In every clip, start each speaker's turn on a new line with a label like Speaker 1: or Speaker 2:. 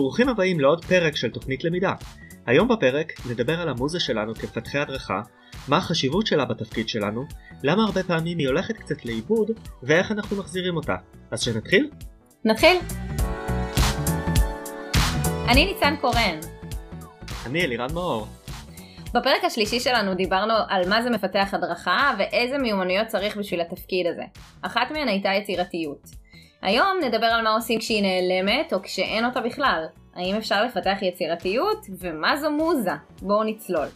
Speaker 1: ברוכים הבאים לעוד פרק של תוכנית למידה. היום בפרק נדבר על המוזה שלנו כמפתחי הדרכה, מה החשיבות שלה בתפקיד שלנו, למה הרבה פעמים היא הולכת קצת לאיבוד, ואיך אנחנו מחזירים אותה. אז שנתחיל?
Speaker 2: נתחיל. אני ניצן קורן.
Speaker 1: אני אלירן מאור.
Speaker 2: בפרק השלישי שלנו דיברנו על מה זה מפתח הדרכה ואיזה מיומנויות צריך בשביל התפקיד הזה. אחת מהן הייתה יצירתיות. היום נדבר על מה עושים כשהיא נעלמת או כשאין אותה בכלל. האם אפשר לפתח יצירתיות ומה זו מוזה? בואו נצלול.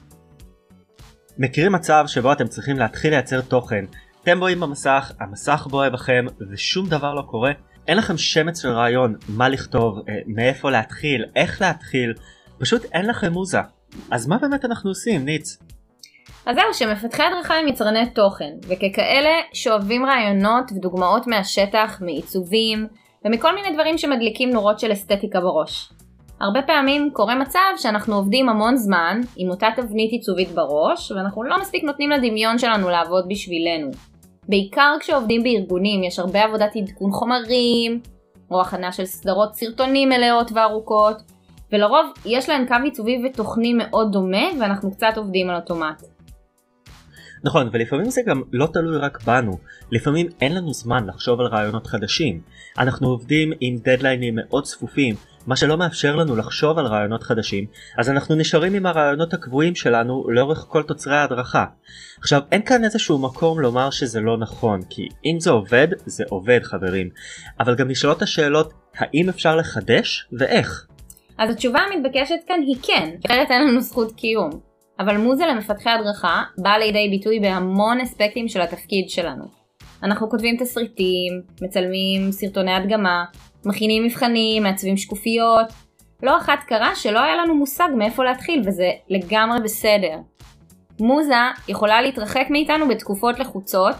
Speaker 1: מכירים מצב שבו אתם צריכים להתחיל לייצר תוכן, אתם בואים במסך, המסך בוהה בכם ושום דבר לא קורה? אין לכם שמץ של רעיון מה לכתוב, אה, מאיפה להתחיל, איך להתחיל, פשוט אין לכם מוזה. אז מה באמת אנחנו עושים, ניץ?
Speaker 2: אז זהו, שמפתחי הדרכה הם יצרני תוכן, וככאלה שואבים רעיונות ודוגמאות מהשטח, מעיצובים, ומכל מיני דברים שמדליקים נורות של אסתטיקה בראש. הרבה פעמים קורה מצב שאנחנו עובדים המון זמן עם אותה תבנית עיצובית בראש, ואנחנו לא מספיק נותנים לדמיון שלנו לעבוד בשבילנו. בעיקר כשעובדים בארגונים יש הרבה עבודת עדכון חומרים, או הכנה של סדרות סרטונים מלאות וארוכות, ולרוב יש להם קו עיצובי ותוכני מאוד דומה ואנחנו קצת עובדים על אוטומט.
Speaker 1: נכון, ולפעמים זה גם לא תלוי רק בנו, לפעמים אין לנו זמן לחשוב על רעיונות חדשים. אנחנו עובדים עם דדליינים מאוד צפופים, מה שלא מאפשר לנו לחשוב על רעיונות חדשים, אז אנחנו נשארים עם הרעיונות הקבועים שלנו לאורך כל תוצרי ההדרכה. עכשיו, אין כאן איזשהו מקום לומר שזה לא נכון, כי אם זה עובד, זה עובד חברים. אבל גם נשאלות השאלות, האם אפשר לחדש ואיך?
Speaker 2: אז התשובה המתבקשת כאן היא כן, אחרת אין לנו זכות קיום. אבל מוזה למפתחי הדרכה באה לידי ביטוי בהמון אספקטים של התפקיד שלנו. אנחנו כותבים תסריטים, מצלמים סרטוני הדגמה, מכינים מבחנים, מעצבים שקופיות. לא אחת קרה שלא היה לנו מושג מאיפה להתחיל וזה לגמרי בסדר. מוזה יכולה להתרחק מאיתנו בתקופות לחוצות,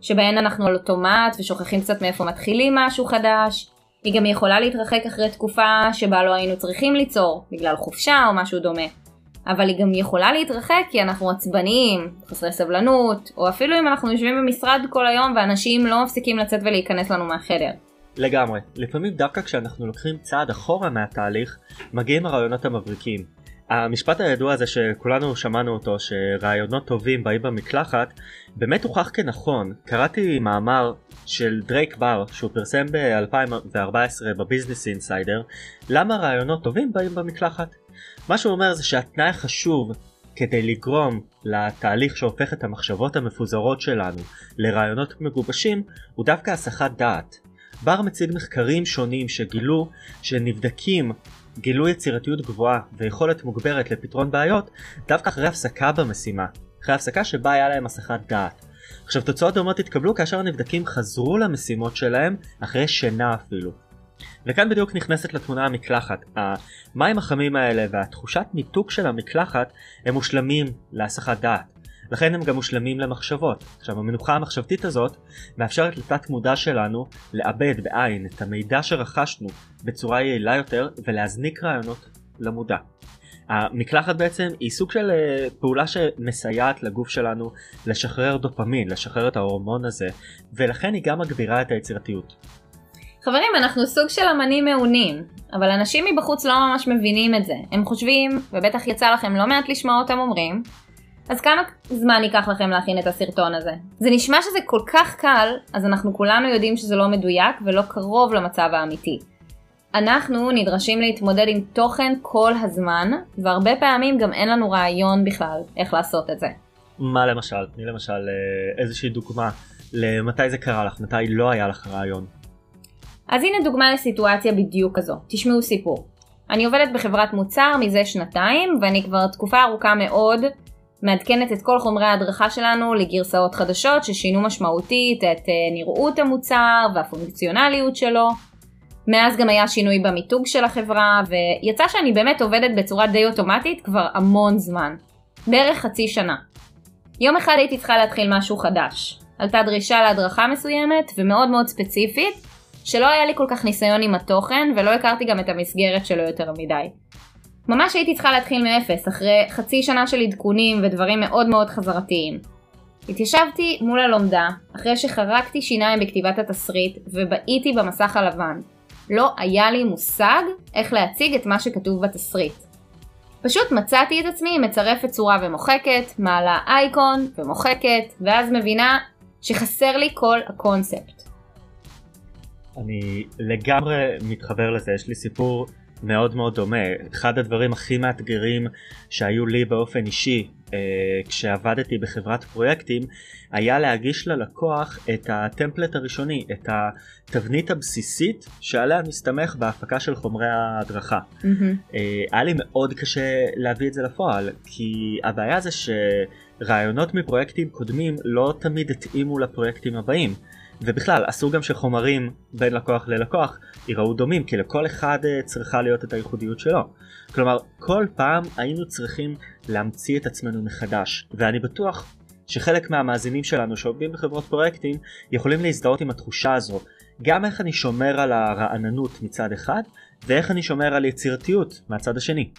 Speaker 2: שבהן אנחנו על אוטומט ושוכחים קצת מאיפה מתחילים משהו חדש. היא גם יכולה להתרחק אחרי תקופה שבה לא היינו צריכים ליצור, בגלל חופשה או משהו דומה. אבל היא גם יכולה להתרחק כי אנחנו עצבניים, חסרי סבלנות, או אפילו אם אנחנו יושבים במשרד כל היום ואנשים לא מפסיקים לצאת ולהיכנס לנו מהחדר.
Speaker 1: לגמרי. לפעמים דווקא כשאנחנו לוקחים צעד אחורה מהתהליך, מגיעים הרעיונות המבריקים. המשפט הידוע הזה שכולנו שמענו אותו, שרעיונות טובים באים במקלחת, באמת הוכח כנכון. קראתי מאמר של דרייק בר שהוא פרסם ב-2014 בביזנס אינסיידר, למה רעיונות טובים באים במקלחת. מה שהוא אומר זה שהתנאי החשוב כדי לגרום לתהליך שהופך את המחשבות המפוזרות שלנו לרעיונות מגובשים הוא דווקא הסחת דעת. בר מציג מחקרים שונים שגילו שנבדקים גילו יצירתיות גבוהה ויכולת מוגברת לפתרון בעיות דווקא אחרי הפסקה במשימה, אחרי הפסקה שבה היה להם הסחת דעת. עכשיו תוצאות דומות התקבלו כאשר הנבדקים חזרו למשימות שלהם אחרי שינה אפילו. וכאן בדיוק נכנסת לתמונה המקלחת. המים החמים האלה והתחושת ניתוק של המקלחת הם מושלמים להסחת דעת. לכן הם גם מושלמים למחשבות. עכשיו המנוחה המחשבתית הזאת מאפשרת לתת מודע שלנו לעבד בעין את המידע שרכשנו בצורה יעילה יותר ולהזניק רעיונות למודע. המקלחת בעצם היא סוג של אה, פעולה שמסייעת לגוף שלנו לשחרר דופמין, לשחרר את ההורמון הזה, ולכן היא גם מגבירה את היצירתיות.
Speaker 2: חברים, אנחנו סוג של אמנים מעונים, אבל אנשים מבחוץ לא ממש מבינים את זה. הם חושבים, ובטח יצא לכם לא מעט לשמוע אותם אומרים, אז כמה זמן ייקח לכם להכין את הסרטון הזה? זה נשמע שזה כל כך קל, אז אנחנו כולנו יודעים שזה לא מדויק ולא קרוב למצב האמיתי. אנחנו נדרשים להתמודד עם תוכן כל הזמן, והרבה פעמים גם אין לנו רעיון בכלל איך לעשות את זה.
Speaker 1: מה למשל? תני למשל אה, איזושהי דוגמה למתי זה קרה לך, מתי לא היה לך רעיון.
Speaker 2: אז הנה דוגמה לסיטואציה בדיוק כזו, תשמעו סיפור. אני עובדת בחברת מוצר מזה שנתיים, ואני כבר תקופה ארוכה מאוד מעדכנת את כל חומרי ההדרכה שלנו לגרסאות חדשות ששינו משמעותית את אה, נראות המוצר והפונקציונליות שלו. מאז גם היה שינוי במיתוג של החברה, ויצא שאני באמת עובדת בצורה די אוטומטית כבר המון זמן. בערך חצי שנה. יום אחד הייתי צריכה להתחיל משהו חדש. עלתה דרישה להדרכה מסוימת ומאוד מאוד ספציפית, שלא היה לי כל כך ניסיון עם התוכן ולא הכרתי גם את המסגרת שלו יותר מדי. ממש הייתי צריכה להתחיל מאפס, אחרי חצי שנה של עדכונים ודברים מאוד מאוד חזרתיים. התיישבתי מול הלומדה, אחרי שחרקתי שיניים בכתיבת התסריט ובעיתי במסך הלבן. לא היה לי מושג איך להציג את מה שכתוב בתסריט. פשוט מצאתי את עצמי מצרפת צורה ומוחקת, מעלה אייקון ומוחקת, ואז מבינה שחסר לי כל הקונספט.
Speaker 1: אני לגמרי מתחבר לזה, יש לי סיפור מאוד מאוד דומה. אחד הדברים הכי מאתגרים שהיו לי באופן אישי אה, כשעבדתי בחברת פרויקטים היה להגיש ללקוח את הטמפלט הראשוני, את התבנית הבסיסית שעליה מסתמך בהפקה של חומרי ההדרכה. Mm-hmm. אה, היה לי מאוד קשה להביא את זה לפועל, כי הבעיה זה שרעיונות מפרויקטים קודמים לא תמיד התאימו לפרויקטים הבאים. ובכלל אסור גם שחומרים בין לקוח ללקוח ייראו דומים כי לכל אחד אה, צריכה להיות את הייחודיות שלו. כלומר כל פעם היינו צריכים להמציא את עצמנו מחדש ואני בטוח שחלק מהמאזינים שלנו שעובדים בחברות פרויקטים יכולים להזדהות עם התחושה הזו גם איך אני שומר על הרעננות מצד אחד ואיך אני שומר על יצירתיות מהצד השני.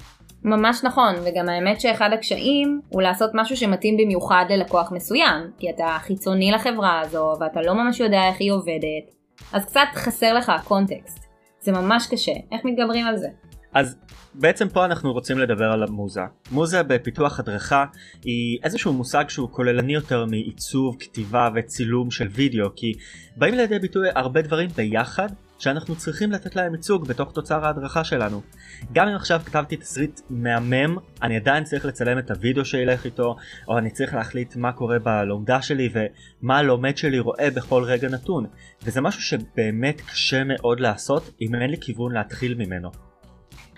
Speaker 2: ממש נכון, וגם האמת שאחד הקשיים הוא לעשות משהו שמתאים במיוחד ללקוח מסוים, כי אתה חיצוני לחברה הזו ואתה לא ממש יודע איך היא עובדת, אז קצת חסר לך הקונטקסט. זה ממש קשה, איך מתגברים על זה?
Speaker 1: אז בעצם פה אנחנו רוצים לדבר על המוזה. מוזה בפיתוח הדרכה היא איזשהו מושג שהוא כוללני יותר מעיצוב, כתיבה וצילום של וידאו כי באים לידי ביטוי הרבה דברים ביחד שאנחנו צריכים לתת להם ייצוג בתוך תוצר ההדרכה שלנו. גם אם עכשיו כתבתי תסריט מהמם, אני עדיין צריך לצלם את הוידאו שילך איתו, או אני צריך להחליט מה קורה בלומדה שלי ומה הלומד שלי רואה בכל רגע נתון. וזה משהו שבאמת קשה מאוד לעשות אם אין לי כיוון להתחיל ממנו.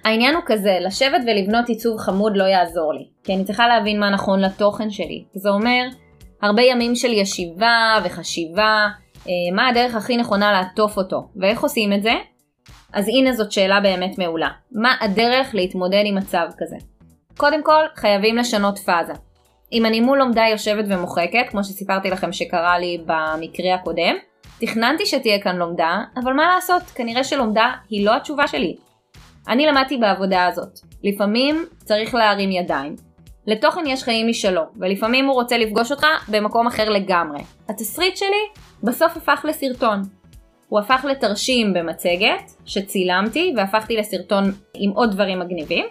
Speaker 2: העניין הוא כזה, לשבת ולבנות עיצוב חמוד לא יעזור לי, כי אני צריכה להבין מה נכון לתוכן שלי. זה אומר הרבה ימים של ישיבה וחשיבה, מה הדרך הכי נכונה לעטוף אותו, ואיך עושים את זה? אז הנה זאת שאלה באמת מעולה. מה הדרך להתמודד עם מצב כזה? קודם כל, חייבים לשנות פאזה. אם אני מול לומדה יושבת ומוחקת, כמו שסיפרתי לכם שקרה לי במקרה הקודם, תכננתי שתהיה כאן לומדה, אבל מה לעשות, כנראה שלומדה היא לא התשובה שלי. אני למדתי בעבודה הזאת. לפעמים צריך להרים ידיים. לתוכן יש חיים משלו, ולפעמים הוא רוצה לפגוש אותך במקום אחר לגמרי. התסריט שלי בסוף הפך לסרטון. הוא הפך לתרשים במצגת שצילמתי והפכתי לסרטון עם עוד דברים מגניבים,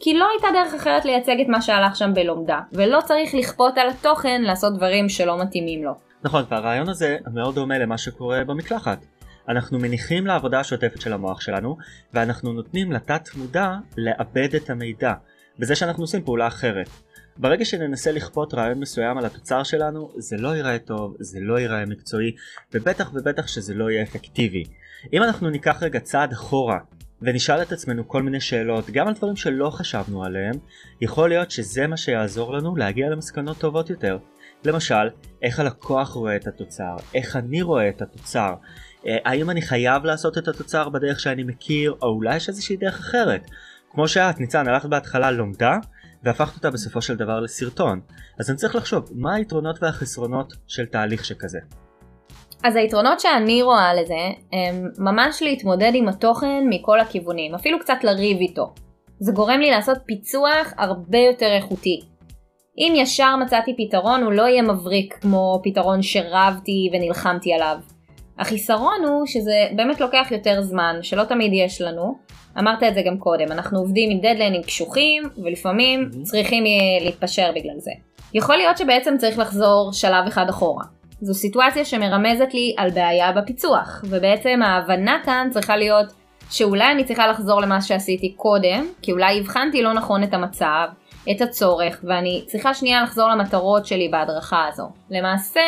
Speaker 2: כי לא הייתה דרך אחרת לייצג את מה שהלך שם בלומדה, ולא צריך לכפות על התוכן לעשות דברים שלא מתאימים לו.
Speaker 1: נכון, והרעיון הזה מאוד דומה למה שקורה במקלחת. אנחנו מניחים לעבודה השוטפת של המוח שלנו, ואנחנו נותנים לתת מודע לאבד את המידע, בזה שאנחנו עושים פעולה אחרת. ברגע שננסה לכפות רעיון מסוים על התוצר שלנו, זה לא ייראה טוב, זה לא ייראה מקצועי, ובטח ובטח שזה לא יהיה אפקטיבי. אם אנחנו ניקח רגע צעד אחורה, ונשאל את עצמנו כל מיני שאלות, גם על דברים שלא חשבנו עליהם, יכול להיות שזה מה שיעזור לנו להגיע למסקנות טובות יותר. למשל, איך הלקוח רואה את התוצר, איך אני רואה את התוצר, אה, האם אני חייב לעשות את התוצר בדרך שאני מכיר, או אולי יש איזושהי דרך אחרת. כמו שאת, ניצן, הלכת בהתחלה לומדה, והפכת אותה בסופו של דבר לסרטון. אז אני צריך לחשוב מה היתרונות והחסרונות של תהליך שכזה.
Speaker 2: אז היתרונות שאני רואה לזה הם ממש להתמודד עם התוכן מכל הכיוונים, אפילו קצת לריב איתו. זה גורם לי לעשות פיצוח הרבה יותר איכותי. אם ישר מצאתי פתרון הוא לא יהיה מבריק כמו פתרון שרבתי ונלחמתי עליו. החיסרון הוא שזה באמת לוקח יותר זמן, שלא תמיד יש לנו, אמרת את זה גם קודם, אנחנו עובדים עם דדליינים קשוחים, ולפעמים mm-hmm. צריכים להתפשר בגלל זה. יכול להיות שבעצם צריך לחזור שלב אחד אחורה. זו סיטואציה שמרמזת לי על בעיה בפיצוח, ובעצם ההבנה כאן צריכה להיות שאולי אני צריכה לחזור למה שעשיתי קודם, כי אולי הבחנתי לא נכון את המצב, את הצורך, ואני צריכה שנייה לחזור למטרות שלי בהדרכה הזו. למעשה,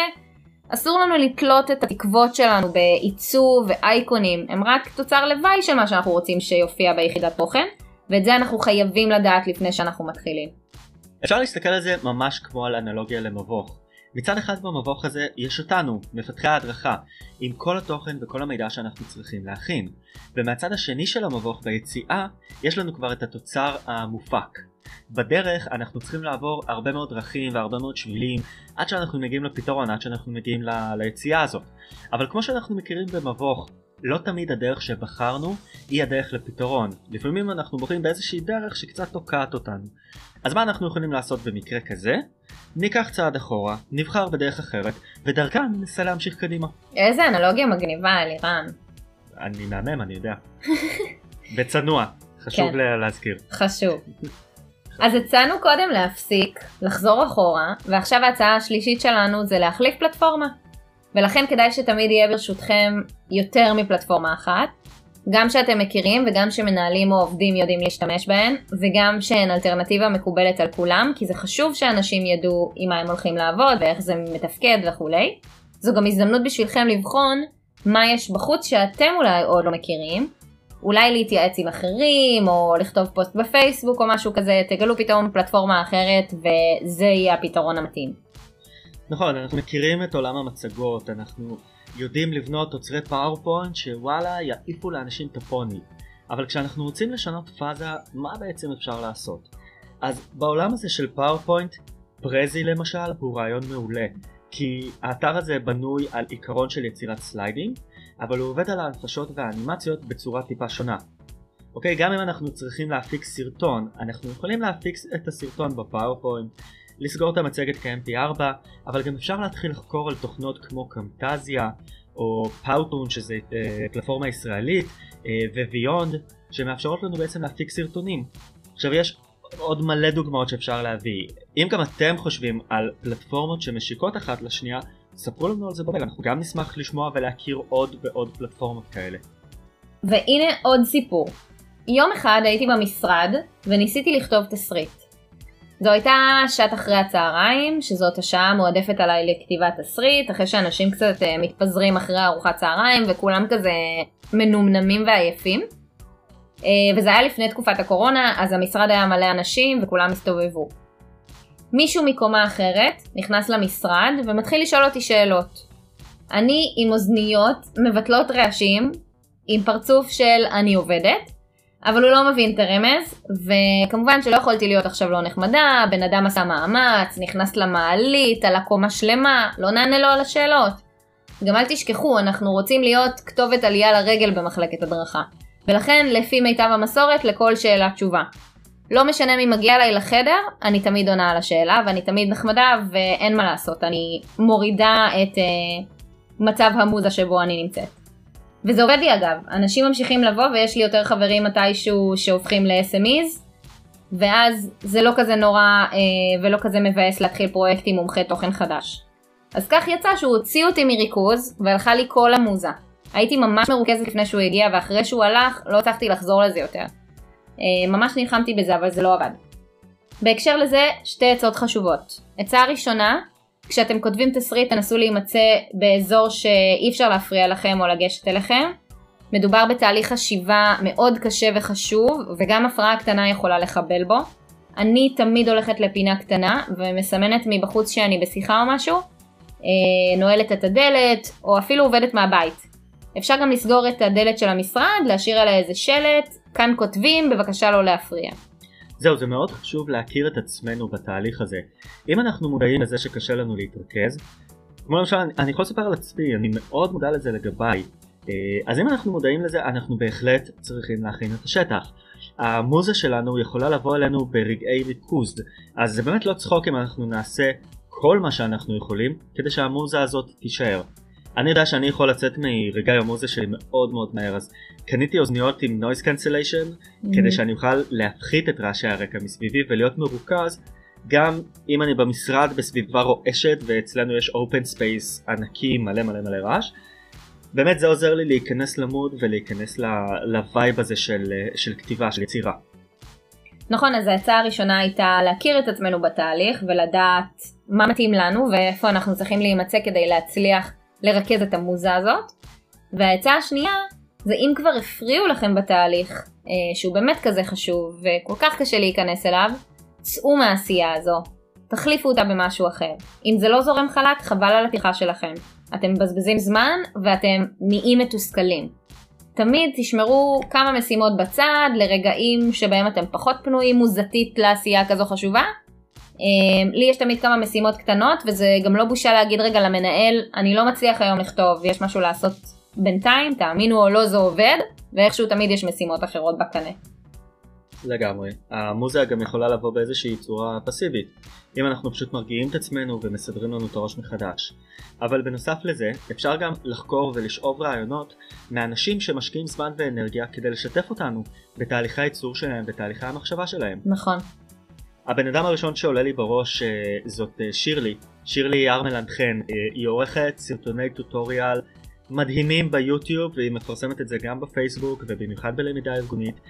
Speaker 2: אסור לנו לתלות את התקוות שלנו בעיצוב ואייקונים, הם רק תוצר לוואי של מה שאנחנו רוצים שיופיע ביחידת תוכן, ואת זה אנחנו חייבים לדעת לפני שאנחנו מתחילים.
Speaker 1: אפשר להסתכל על זה ממש כמו על אנלוגיה למבוך. מצד אחד במבוך הזה יש אותנו, מפתחי ההדרכה, עם כל התוכן וכל המידע שאנחנו צריכים להכין. ומהצד השני של המבוך ביציאה, יש לנו כבר את התוצר המופק. בדרך אנחנו צריכים לעבור הרבה מאוד דרכים והרבה מאוד שבילים עד שאנחנו מגיעים לפתרון, עד שאנחנו מגיעים ל... ליציאה הזאת. אבל כמו שאנחנו מכירים במבוך, לא תמיד הדרך שבחרנו היא הדרך לפתרון. לפעמים אנחנו בוחרים באיזושהי דרך שקצת תוקעת אותנו. אז מה אנחנו יכולים לעשות במקרה כזה? ניקח צעד אחורה, נבחר בדרך אחרת, ודרכה ננסה להמשיך קדימה.
Speaker 2: איזה אנלוגיה מגניבה, אלירן.
Speaker 1: אני מהמם, אני יודע. וצנוע, חשוב
Speaker 2: כן.
Speaker 1: לה- להזכיר.
Speaker 2: חשוב. אז הצענו קודם להפסיק, לחזור אחורה, ועכשיו ההצעה השלישית שלנו זה להחליף פלטפורמה. ולכן כדאי שתמיד יהיה ברשותכם יותר מפלטפורמה אחת, גם שאתם מכירים וגם שמנהלים או עובדים יודעים להשתמש בהן, וגם שהן אלטרנטיבה מקובלת על כולם, כי זה חשוב שאנשים ידעו עם מה הם הולכים לעבוד ואיך זה מתפקד וכולי. זו גם הזדמנות בשבילכם לבחון מה יש בחוץ שאתם אולי עוד לא מכירים, אולי להתייעץ עם אחרים, או לכתוב פוסט בפייסבוק או משהו כזה, תגלו פתאום פלטפורמה אחרת וזה יהיה הפתרון המתאים.
Speaker 1: נכון, אנחנו מכירים את עולם המצגות, אנחנו יודעים לבנות תוצרי PowerPoint שוואלה יעיפו לאנשים את הפוני. אבל כשאנחנו רוצים לשנות פאזה, מה בעצם אפשר לעשות? אז בעולם הזה של PowerPoint, Prezi למשל הוא רעיון מעולה. כי האתר הזה בנוי על עיקרון של יצירת סליידים, אבל הוא עובד על ההנפשות והאנימציות בצורה טיפה שונה. אוקיי, גם אם אנחנו צריכים להפיק סרטון, אנחנו יכולים להפיק את הסרטון ב PowerPoint, לסגור את המצגת כ-MP4, אבל גם אפשר להתחיל לחקור על תוכנות כמו Camtasia, או PowToon שזה אה, פלטפורמה ישראלית, אה, ו Vyond, שמאפשרות לנו בעצם להפיק סרטונים. עכשיו יש עוד מלא דוגמאות שאפשר להביא. אם גם אתם חושבים על פלטפורמות שמשיקות אחת לשנייה, ספרו לנו על זה בבית, אנחנו גם נשמח לשמוע ולהכיר עוד ועוד פלטפורמות כאלה.
Speaker 2: והנה עוד סיפור. יום אחד הייתי במשרד וניסיתי לכתוב תסריט. זו הייתה שעת אחרי הצהריים, שזאת השעה המועדפת עליי לכתיבת תסריט, אחרי שאנשים קצת אה, מתפזרים אחרי ארוחת צהריים וכולם כזה מנומנמים ועייפים. אה, וזה היה לפני תקופת הקורונה, אז המשרד היה מלא אנשים וכולם הסתובבו. מישהו מקומה אחרת נכנס למשרד ומתחיל לשאול אותי שאלות. אני עם אוזניות מבטלות רעשים, עם פרצוף של אני עובדת, אבל הוא לא מבין את הרמז, וכמובן שלא יכולתי להיות עכשיו לא נחמדה, בן אדם עשה מאמץ, נכנס למעלית, על הקומה שלמה, לא נענה לו על השאלות. גם אל תשכחו, אנחנו רוצים להיות כתובת עלייה לרגל במחלקת הדרכה. ולכן, לפי מיטב המסורת, לכל שאלה תשובה. לא משנה מי מגיע אליי לחדר, אני תמיד עונה על השאלה, ואני תמיד נחמדה, ואין מה לעשות, אני מורידה את uh, מצב המוזה שבו אני נמצאת. וזה עובד לי אגב, אנשים ממשיכים לבוא ויש לי יותר חברים מתישהו שהופכים ל-SMEs, ואז זה לא כזה נורא אה, ולא כזה מבאס להתחיל פרויקט עם מומחה תוכן חדש. אז כך יצא שהוא הוציא אותי מריכוז והלכה לי כל המוזה. הייתי ממש מרוכזת לפני שהוא הגיע ואחרי שהוא הלך לא הצלחתי לחזור לזה יותר. אה, ממש נלחמתי בזה אבל זה לא עבד. בהקשר לזה שתי עצות חשובות. עצה ראשונה, כשאתם כותבים תסריט תנסו להימצא באזור שאי אפשר להפריע לכם או לגשת אליכם. מדובר בתהליך חשיבה מאוד קשה וחשוב וגם הפרעה קטנה יכולה לחבל בו. אני תמיד הולכת לפינה קטנה ומסמנת מבחוץ שאני בשיחה או משהו, אה, נועלת את הדלת או אפילו עובדת מהבית. אפשר גם לסגור את הדלת של המשרד, להשאיר עליה איזה שלט, כאן כותבים, בבקשה לא להפריע.
Speaker 1: זהו, זה מאוד חשוב להכיר את עצמנו בתהליך הזה. אם אנחנו מודעים לזה שקשה לנו להתרכז, כמו למשל, אני, אני יכול לספר על עצמי, אני מאוד מודע לזה לגביי. אה, אז אם אנחנו מודעים לזה, אנחנו בהחלט צריכים להכין את השטח. המוזה שלנו יכולה לבוא אלינו ברגעי ריכוז, אז זה באמת לא צחוק אם אנחנו נעשה כל מה שאנחנו יכולים כדי שהמוזה הזאת תישאר. אני יודע שאני יכול לצאת מרגעי המוזה שלי מאוד מאוד מהר, אז קניתי אוזניות עם noise cancellation כדי שאני אוכל להפחית את רעשי הרקע מסביבי ולהיות מרוכז גם אם אני במשרד בסביבה רועשת ואצלנו יש open space ענקי מלא מלא מלא רעש. באמת זה עוזר לי להיכנס למוד ולהיכנס לווייב הזה של, של כתיבה, של יצירה.
Speaker 2: נכון, אז ההצעה הראשונה הייתה להכיר את עצמנו בתהליך ולדעת מה מתאים לנו ואיפה אנחנו צריכים להימצא כדי להצליח לרכז את המוזה הזאת. והעצה השנייה זה אם כבר הפריעו לכם בתהליך, אה, שהוא באמת כזה חשוב וכל כך קשה להיכנס אליו, צאו מהעשייה הזו, תחליפו אותה במשהו אחר. אם זה לא זורם חלק, חבל על הטרחה שלכם. אתם מבזבזים זמן ואתם נהיים מתוסכלים. תמיד תשמרו כמה משימות בצד לרגעים שבהם אתם פחות פנויים מוזתית לעשייה כזו חשובה. לי יש תמיד כמה משימות קטנות וזה גם לא בושה להגיד רגע למנהל אני לא מצליח היום לכתוב יש משהו לעשות בינתיים תאמינו או לא זה עובד ואיכשהו תמיד יש משימות אחרות בקנה.
Speaker 1: לגמרי. המוזה גם יכולה לבוא באיזושהי צורה פסיבית. אם אנחנו פשוט מרגיעים את עצמנו ומסדרים לנו את הראש מחדש. אבל בנוסף לזה, אפשר גם לחקור ולשאוב רעיונות מאנשים שמשקיעים זמן ואנרגיה כדי לשתף אותנו בתהליכי הייצור שלהם, בתהליכי המחשבה שלהם.
Speaker 2: נכון.
Speaker 1: הבן אדם הראשון שעולה לי בראש אה, זאת אה, שירלי, שירלי ארמלנד חן, אה, היא עורכת סרטוני tutorial מדהימים ביוטיוב והיא מפרסמת את זה גם בפייסבוק ובמיוחד בלמידה ארגונית.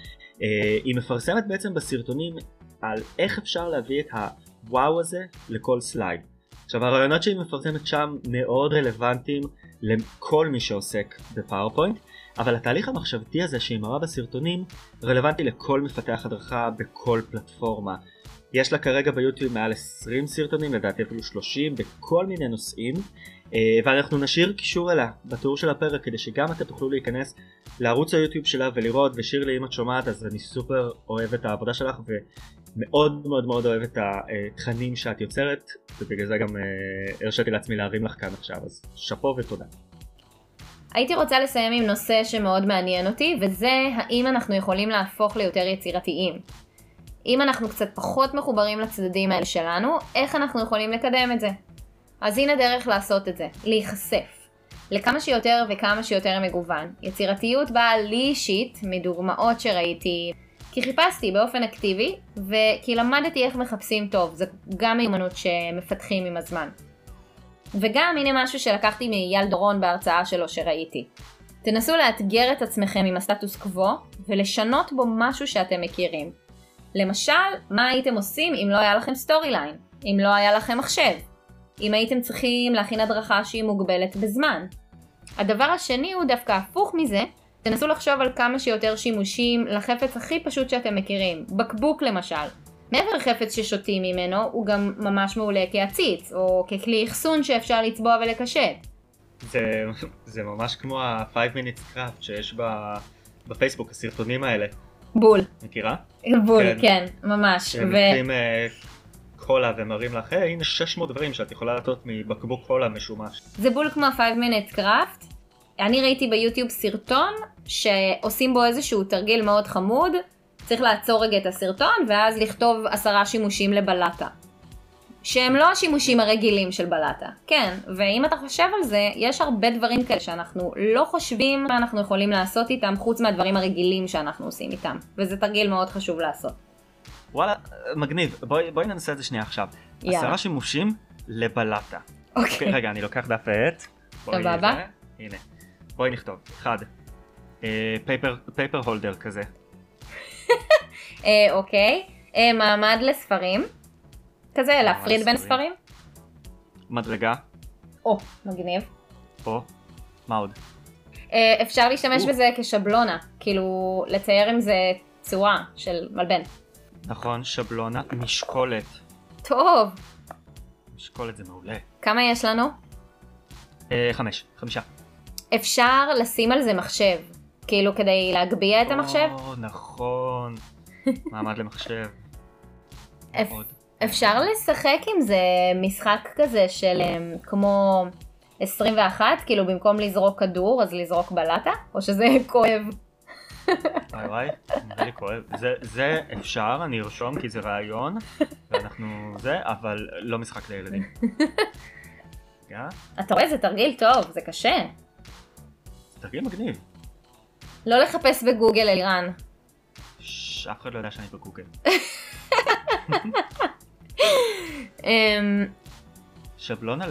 Speaker 1: היא מפרסמת בעצם בסרטונים על איך אפשר להביא את הוואו הזה לכל slide. עכשיו הרעיונות שהיא מפרסמת שם מאוד רלוונטיים לכל מי שעוסק ב PowerPoint אבל התהליך המחשבתי הזה שהיא מראה בסרטונים רלוונטי לכל מפתח הדרכה בכל פלטפורמה. יש לה כרגע ביוטיוב מעל 20 סרטונים, לדעתי אפילו 30, בכל מיני נושאים, אה, ואנחנו נשאיר קישור אליה בטור של הפרק כדי שגם אתם תוכלו להיכנס לערוץ היוטיוב שלה ולראות, ושירלי אם את שומעת אז אני סופר אוהב את העבודה שלך ומאוד מאוד מאוד אוהב את התכנים שאת יוצרת, ובגלל זה גם אה, הרשיתי לעצמי להרים לך כאן עכשיו, אז שאפו ותודה.
Speaker 2: הייתי רוצה לסיים עם נושא שמאוד מעניין אותי, וזה האם אנחנו יכולים להפוך ליותר יצירתיים. אם אנחנו קצת פחות מחוברים לצדדים האלה שלנו, איך אנחנו יכולים לקדם את זה? אז הנה דרך לעשות את זה, להיחשף. לכמה שיותר וכמה שיותר מגוון. יצירתיות באה לי אישית מדוגמאות שראיתי, כי חיפשתי באופן אקטיבי, וכי למדתי איך מחפשים טוב, זו גם מיומנות שמפתחים עם הזמן. וגם הנה משהו שלקחתי מאייל דורון בהרצאה שלו שראיתי. תנסו לאתגר את עצמכם עם הסטטוס קוו ולשנות בו משהו שאתם מכירים. למשל, מה הייתם עושים אם לא היה לכם Storyline? אם לא היה לכם מחשב? אם הייתם צריכים להכין הדרכה שהיא מוגבלת בזמן? הדבר השני הוא דווקא הפוך מזה, תנסו לחשוב על כמה שיותר שימושים לחפץ הכי פשוט שאתם מכירים, בקבוק למשל. מעבר לחפץ ששותים ממנו, הוא גם ממש מעולה כעציץ, או ככלי אחסון שאפשר לצבוע ולקשט.
Speaker 1: זה, זה ממש כמו ה-5 minutes craft שיש בפייסבוק, הסרטונים האלה.
Speaker 2: בול.
Speaker 1: מכירה?
Speaker 2: בול, כן, כן ממש.
Speaker 1: הם לוקחים אה, קולה ומראים לך, היי, הנה 600 דברים שאת יכולה לעשות מבקבוק קולה משומש.
Speaker 2: זה בול כמו ה-5 minute craft. אני ראיתי ביוטיוב סרטון שעושים בו איזשהו תרגיל מאוד חמוד. צריך לעצור רגע את הסרטון ואז לכתוב עשרה שימושים לבלטה. שהם לא השימושים הרגילים של בלטה. כן, ואם אתה חושב על זה, יש הרבה דברים כאלה שאנחנו לא חושבים מה אנחנו יכולים לעשות איתם, חוץ מהדברים הרגילים שאנחנו עושים איתם. וזה תרגיל מאוד חשוב לעשות.
Speaker 1: וואלה, מגניב. בואי, בואי ננסה את זה שנייה עכשיו. יאללה. עשרה שימושים לבלטה.
Speaker 2: אוקיי. Okay.
Speaker 1: רגע, אני לוקח דף ועט.
Speaker 2: סבבה.
Speaker 1: הנה. בואי נכתוב. אחד. פייפר הולדר כזה.
Speaker 2: אה, אוקיי. אה, מעמד לספרים. כזה להפריד בין ספרים.
Speaker 1: מדרגה.
Speaker 2: או, מגניב.
Speaker 1: או, מה עוד?
Speaker 2: אה, אפשר להשתמש בזה כשבלונה, כאילו לצייר עם זה צורה של מלבן.
Speaker 1: נכון, שבלונה, משקולת.
Speaker 2: טוב.
Speaker 1: משקולת זה מעולה.
Speaker 2: כמה יש לנו?
Speaker 1: אה, חמש, חמישה.
Speaker 2: אפשר לשים על זה מחשב, כאילו כדי להגביה את המחשב?
Speaker 1: או, נכון. מעמד למחשב.
Speaker 2: אפשר לשחק עם זה משחק כזה של אמ, כמו 21, כאילו במקום לזרוק כדור אז לזרוק בלטה? או שזה כואב?
Speaker 1: וואי נראה לי כואב. זה, זה אפשר, אני ארשום כי זה רעיון, ואנחנו זה, אבל לא משחק לילדים.
Speaker 2: אתה רואה, זה תרגיל טוב, זה קשה.
Speaker 1: תרגיל מגניב.
Speaker 2: לא לחפש בגוגל אלירן.
Speaker 1: אף אחד לא יודע שאני בגוגל.
Speaker 2: אמ,
Speaker 1: שבלונה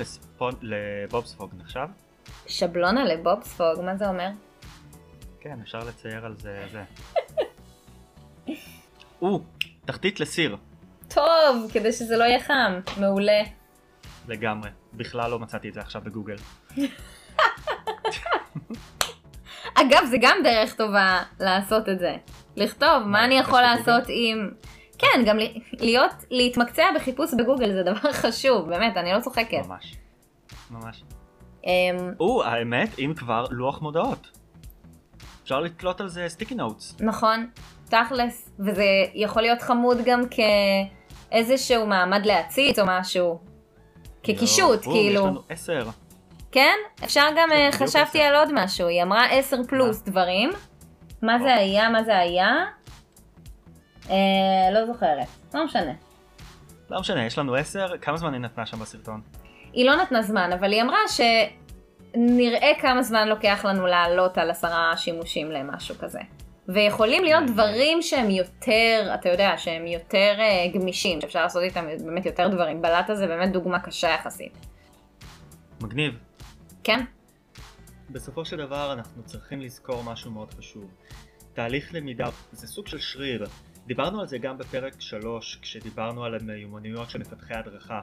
Speaker 1: לבובספוג נחשב?
Speaker 2: שבלונה לבובספוג, מה זה אומר?
Speaker 1: כן, אפשר לצייר על זה זה. או, תחתית לסיר.
Speaker 2: טוב, כדי שזה לא יהיה חם, מעולה.
Speaker 1: לגמרי, בכלל לא מצאתי את זה עכשיו בגוגל.
Speaker 2: אגב, זה גם דרך טובה לעשות את זה. לכתוב מה אני יכול לעשות עם... כן, גם להיות, להתמקצע בחיפוש בגוגל זה דבר חשוב, באמת, אני לא צוחקת.
Speaker 1: ממש. ממש.
Speaker 2: אמ,
Speaker 1: או, האמת, אם כבר, לוח מודעות. אפשר לתלות על זה סטיקי נוטס.
Speaker 2: נכון, תכלס, וזה יכול להיות חמוד גם כאיזשהו מעמד להציץ או משהו. כקישוט, כאילו.
Speaker 1: יש לנו עשר.
Speaker 2: כן? אפשר גם, אה, חשבתי על עוד משהו, היא אמרה עשר פלוס דברים. מה זה היה? מה זה היה? אה, לא זוכרת, לא משנה.
Speaker 1: לא משנה, יש לנו 10, כמה זמן היא נתנה שם בסרטון?
Speaker 2: היא לא נתנה זמן, אבל היא אמרה שנראה כמה זמן לוקח לנו לעלות על עשרה שימושים למשהו כזה. ויכולים להיות דברים שהם יותר, אתה יודע, שהם יותר uh, גמישים, שאפשר לעשות איתם באמת יותר דברים. בלטה זה באמת דוגמה קשה יחסית.
Speaker 1: מגניב.
Speaker 2: כן?
Speaker 1: בסופו של דבר אנחנו צריכים לזכור משהו מאוד חשוב. תהליך למידה זה סוג של שריר. דיברנו על זה גם בפרק 3 כשדיברנו על המיומנויות של מפתחי הדרכה.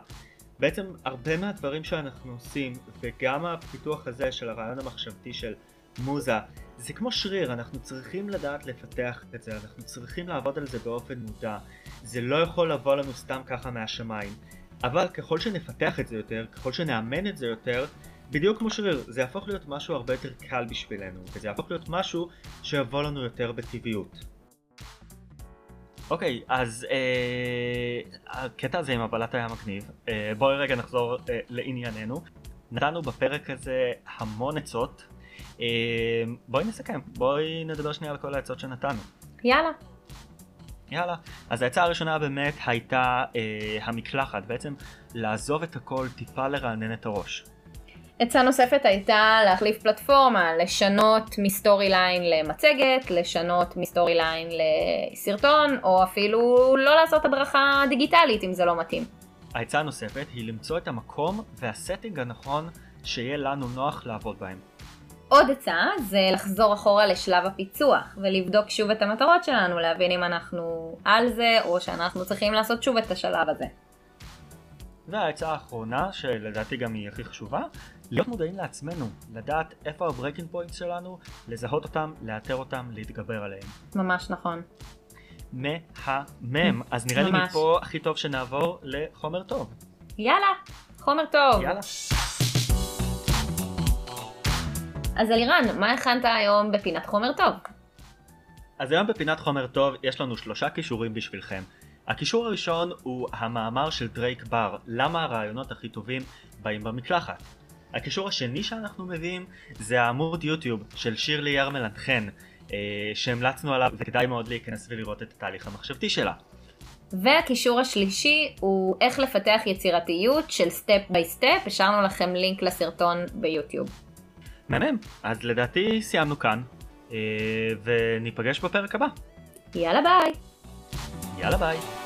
Speaker 1: בעצם הרבה מהדברים שאנחנו עושים וגם הפיתוח הזה של הרעיון המחשבתי של מוזה זה כמו שריר אנחנו צריכים לדעת לפתח את זה אנחנו צריכים לעבוד על זה באופן מודע. זה לא יכול לבוא לנו סתם ככה מהשמיים. אבל ככל שנפתח את זה יותר ככל שנאמן את זה יותר בדיוק כמו שריר זה יהפוך להיות משהו הרבה יותר קל בשבילנו וזה יהפוך להיות משהו שיבוא לנו יותר בטבעיות אוקיי, okay, אז אה, הקטע הזה עם הבלט היה מגניב. אה, בואי רגע נחזור אה, לענייננו. נתנו בפרק הזה המון עצות. אה, בואי נסכם, בואי נדבר שנייה על כל העצות שנתנו.
Speaker 2: יאללה.
Speaker 1: יאללה. אז העצה הראשונה באמת הייתה אה, המקלחת, בעצם לעזוב את הכל, טיפה לרענן את הראש.
Speaker 2: עצה נוספת הייתה להחליף פלטפורמה, לשנות מ Storyline למצגת, לשנות מ Storyline לסרטון, או אפילו לא לעשות הדרכה דיגיטלית אם זה לא מתאים.
Speaker 1: העצה הנוספת היא למצוא את המקום וה setting הנכון שיהיה לנו נוח לעבוד בהם.
Speaker 2: עוד עצה זה לחזור אחורה לשלב הפיצוח ולבדוק שוב את המטרות שלנו, להבין אם אנחנו על זה או שאנחנו צריכים לעשות שוב את השלב הזה.
Speaker 1: והעצה האחרונה, שלדעתי גם היא הכי חשובה, להיות מודעים לעצמנו, לדעת איפה ה breaking point שלנו, לזהות אותם, לאתר אותם, להתגבר עליהם.
Speaker 2: ממש נכון.
Speaker 1: מהמם. אז נראה ממש. לי מפה הכי טוב שנעבור לחומר טוב.
Speaker 2: יאללה, חומר טוב.
Speaker 1: יאללה.
Speaker 2: אז אלירן, מה הכנת היום בפינת חומר טוב?
Speaker 1: אז היום בפינת חומר טוב יש לנו שלושה כישורים בשבילכם. הקישור הראשון הוא המאמר של דרייק בר, למה הרעיונות הכי טובים באים במקלחת. הקישור השני שאנחנו מביאים זה העמוד יוטיוב של שירלי ירמלנד חן, אה, שהמלצנו עליו וכדאי מאוד להיכנס ולראות את התהליך המחשבתי שלה.
Speaker 2: והקישור השלישי הוא איך לפתח יצירתיות של step by step, השארנו לכם לינק לסרטון ב YouTube.
Speaker 1: מהמם, אז לדעתי סיימנו כאן, אה, וניפגש בפרק הבא.
Speaker 2: יאללה ביי.
Speaker 1: יאללה ביי.